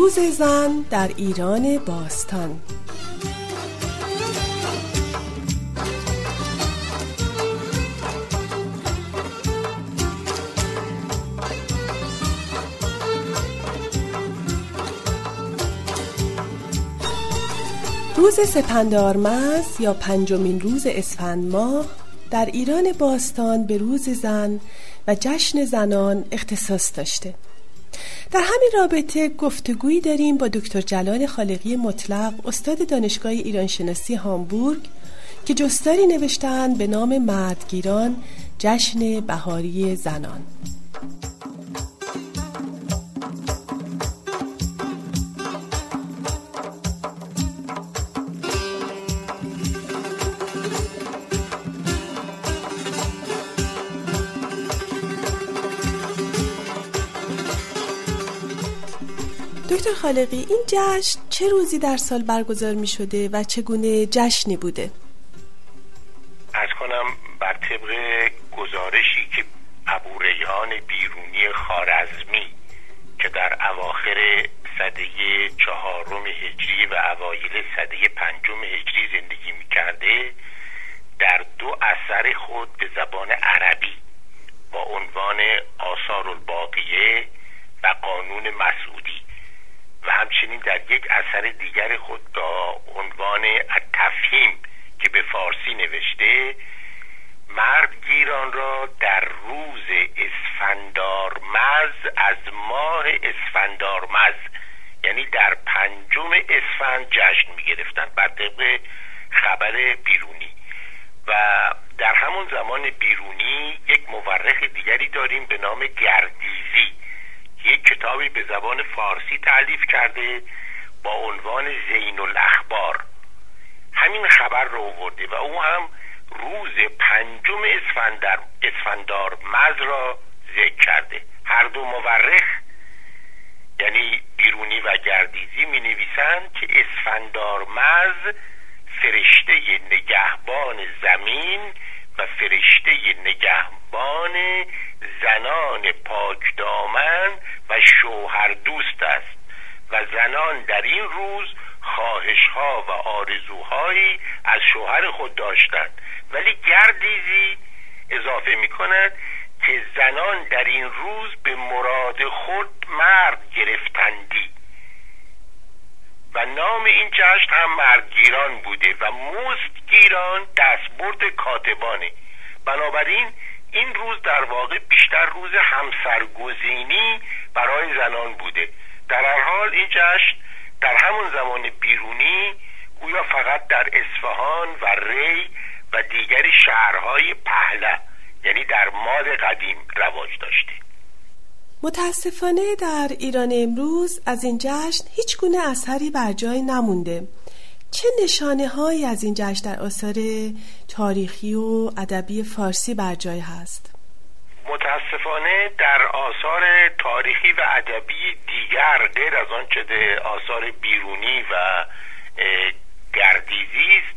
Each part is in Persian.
روز زن در ایران باستان. روز سپندارمز یا پنجمین روز اسفند ماه در ایران باستان به روز زن و جشن زنان اختصاص داشته. در همین رابطه گفتگویی داریم با دکتر جلال خالقی مطلق استاد دانشگاه ایرانشناسی هامبورگ که جستاری نوشتن به نام مردگیران جشن بهاری زنان. دکتر خالقی این جشن چه روزی در سال برگزار می شده و چگونه جشنی بوده؟ از کنم بر طبق گزارشی که ابوریان بیرونی خارزمی که در اواخر صده چهارم هجری و اوایل صده پنجم هجری زندگی می کرده در دو اثر خود به زبان عربی با عنوان آثار الباقیه و قانون مسعودی و همچنین در یک اثر دیگر خود با عنوان تفهیم که به فارسی نوشته مرد گیران را در روز اسفندارمز از ماه اسفندارمز یعنی در پنجم اسفند جشن می گرفتن بر طبق خبر بیرونی. و در همون زمان بیرونی یک مورخ دیگری داریم به نام گردیزی. یک کتابی به زبان فارسی تعلیف کرده با عنوان زین الاخبار. همین خبر رو آورده و او هم روز پنجم اسفندار مز را ذکر کرده. هر دو مورخ یعنی بیرونی و گردیزی می نویسند که اسفندار مز فرشته نگهبان زمین و فرشته نگهبان زنان پاک دامن و شوهر دوست است. و زنان در این روز خواهشها و آرزوهایی از شوهر خود داشتند. ولی گردیزی اضافه می کند که زنان در این روز به مراد خود مرد گرفتندی. و نام این جشن هم مردگیران بوده و مستگیران دستبرد کاتبانه. بنابراین این روز در واقع بیشتر روز همسرگزینی برای زنان بوده. در هر حال این جشن در همون زمان بیرونی گویا فقط در اصفهان و ری و دیگری شهرهای پهله یعنی در ماد قدیم رواج داشته متاسفانه در ایران امروز از این جشن هیچ گونه اثری بر جای نمونده چه نشانه هایی از این جشن در آثار تاریخی و ادبی فارسی بر جای هست؟ متاسفانه در آثار تاریخی و ادبی دیگر غیر از آنچه آثار بیرونی و گردیزی است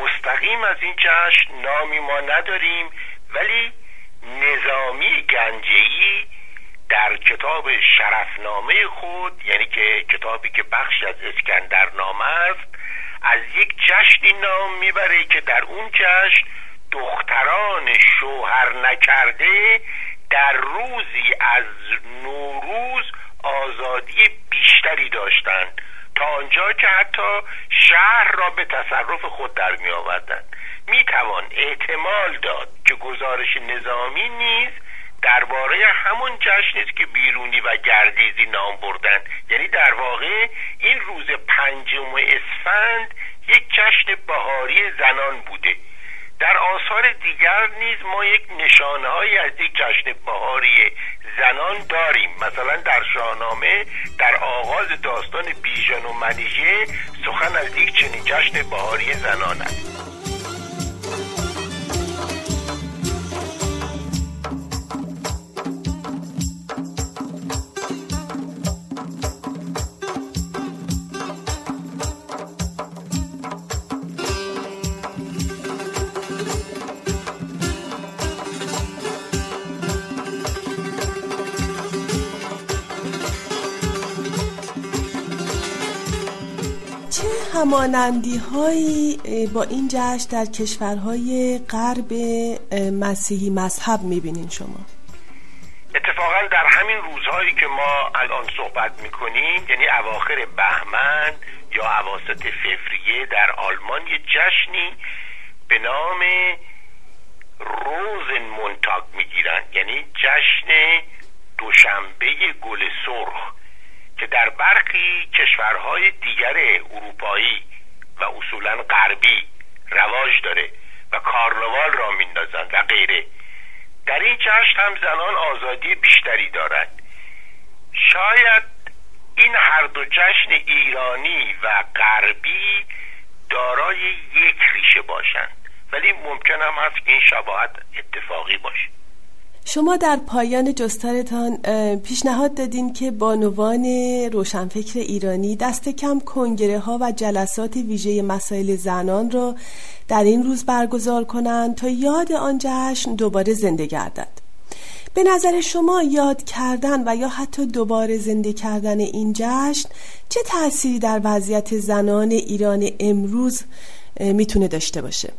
مستقیم از این جشن نامی ما نداریم ولی نظامی گنجهی در کتاب شرفنامه خود یعنی که کتابی که بخش از اسکندرنامه است از یک جشنی نام می‌بره که در اون جشن دختران شوهر نکرده در روزی از نوروز آزادی بیشتری داشتند. تا آنجا که حتی شهر را به تصرف خود در می آوردند. می توان احتمال داد که گزارش نظامی نیز درباره همون جشنی است که بیرونی و گردیزی نام بردن یعنی در واقع این روز پنجم اسفند یک جشن بهاری زنان بوده. در آثار دیگر نیز ما یک نشانه های از یک جشن بهاری زنان داریم. مثلا در شاهنامه در آغاز داستان بیژن و منیژه سخن از یک چنین جشن بهاری زنان است. همانندی هایی با این جشن در کشورهای غرب مسیحی مذهب می‌بینین شما؟ اتفاقا در همین روزهایی که ما الان صحبت می‌کنیم یعنی اواخر بهمن یا عواسط فوریه در آلمان یه جشنی به نام روزن مونتاگ می‌گیرن. یعنی جشن دوشنبه گل سرخ. در برخی کشورهای دیگر اروپایی و اصولا غربی رواج داره و کارنوال را میندازند و غیره. در این جشن هم زنان آزادی بیشتری دارند. شاید این هر دو جشن ایرانی و غربی دارای یک ریشه باشند. ولی ممکن هم هست این شباهت اتفاقی باشه. شما در پایان جستارتان پیشنهاد دادین که بانوان روشنفکر ایرانی دست کم کنگره ها و جلسات ویژه مسائل زنان را در این روز برگزار کنند تا یاد آن جشن دوباره زنده گردد به نظر شما یاد کردن و یا حتی دوباره زنده کردن این جشن چه تأثیری در وضعیت زنان ایران امروز می‌تونه داشته باشه؟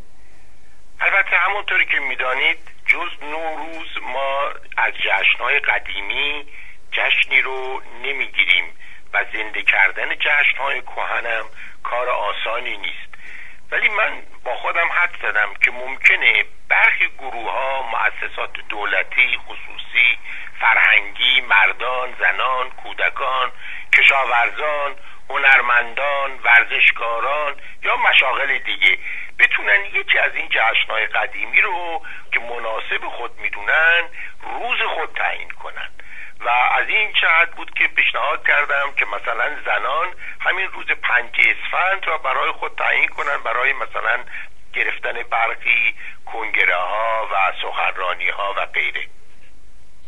البته همونطوری که می‌دانید جز نوروز ما از جشنهای قدیمی جشنی رو نمی‌گیریم و زنده کردن جشنهای کهنم کار آسانی نیست. ولی من با خودم حد زدم که ممکنه برخی گروه ها مؤسسات دولتی خصوصی فرهنگی مردان زنان کودکان کشاورزان هنرمندان ورزشکاران یا مشاغل دیگه بتونن یکی از این جشنهای قدیمی رو که مناسب خود می‌دونن روز خود تعیین کنن. و از این جهت بود که پیشنهاد کردم که مثلا زنان همین روز پنج اسفند را برای خود تعیین کنن برای مثلا گرفتن برخی کنگره ها و سخنرانی ها و غیره.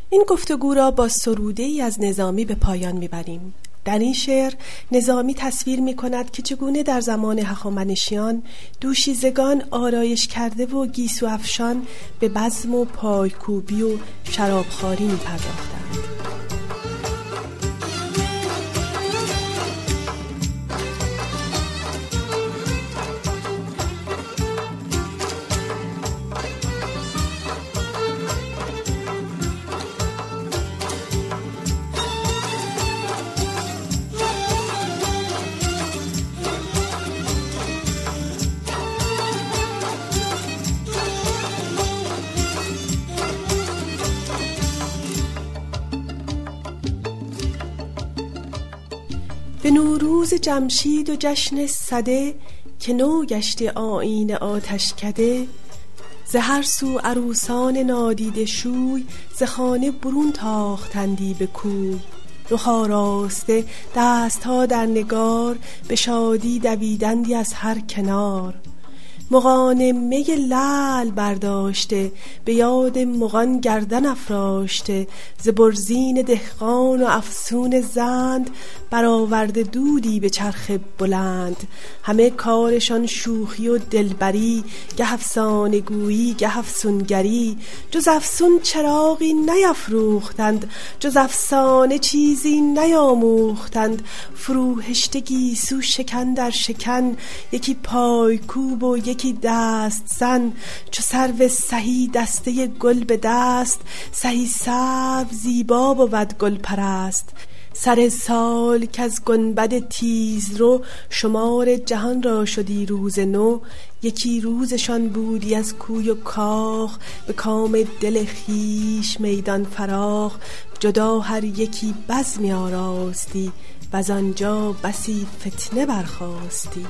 این گفتگو را با سروده ای از نظامی به پایان می‌بریم. در این شعر نظامی تصویر می کند که چگونه در زمان هخامنشیان دوشیزگان آرایش کرده و گیسو افشان به بزم و پایکوبی و شرابخواری می. به نوروز جمشید و جشن صده که نو گشت آین آتش کده ز هر سو عروسان نادیده شوی ز خانه برون تاختندی به کوی. رخ آراسته دستها در نگار به شادی دویدندی از هر کنار. مغان می لل برداشته به یاد مغان گردن افراشته ز برزین دهقان و افسون زند برآورده دودی به چرخ بلند. همه کارشان شوخی و دلبری گه افسانه گویی گه افسونگری. جز افسون چراغی نیفروختند جز افسانه چیزی نیاموختند. فروهشته گیسو شکن در شکن یکی پایکوب و یکی دست زن چو سرو سهی دسته گل به دست. سهی سرو زیبا بود گل پرست. سر سال که از گنبد تیز رو شمار جهان را شدی روز نو. یکی روزشان بودی از کوی و کاخ به کام دل خیش میدان فراخ. جدا هر یکی بزمی آراستی و آنجا بسی فتنه برخواستی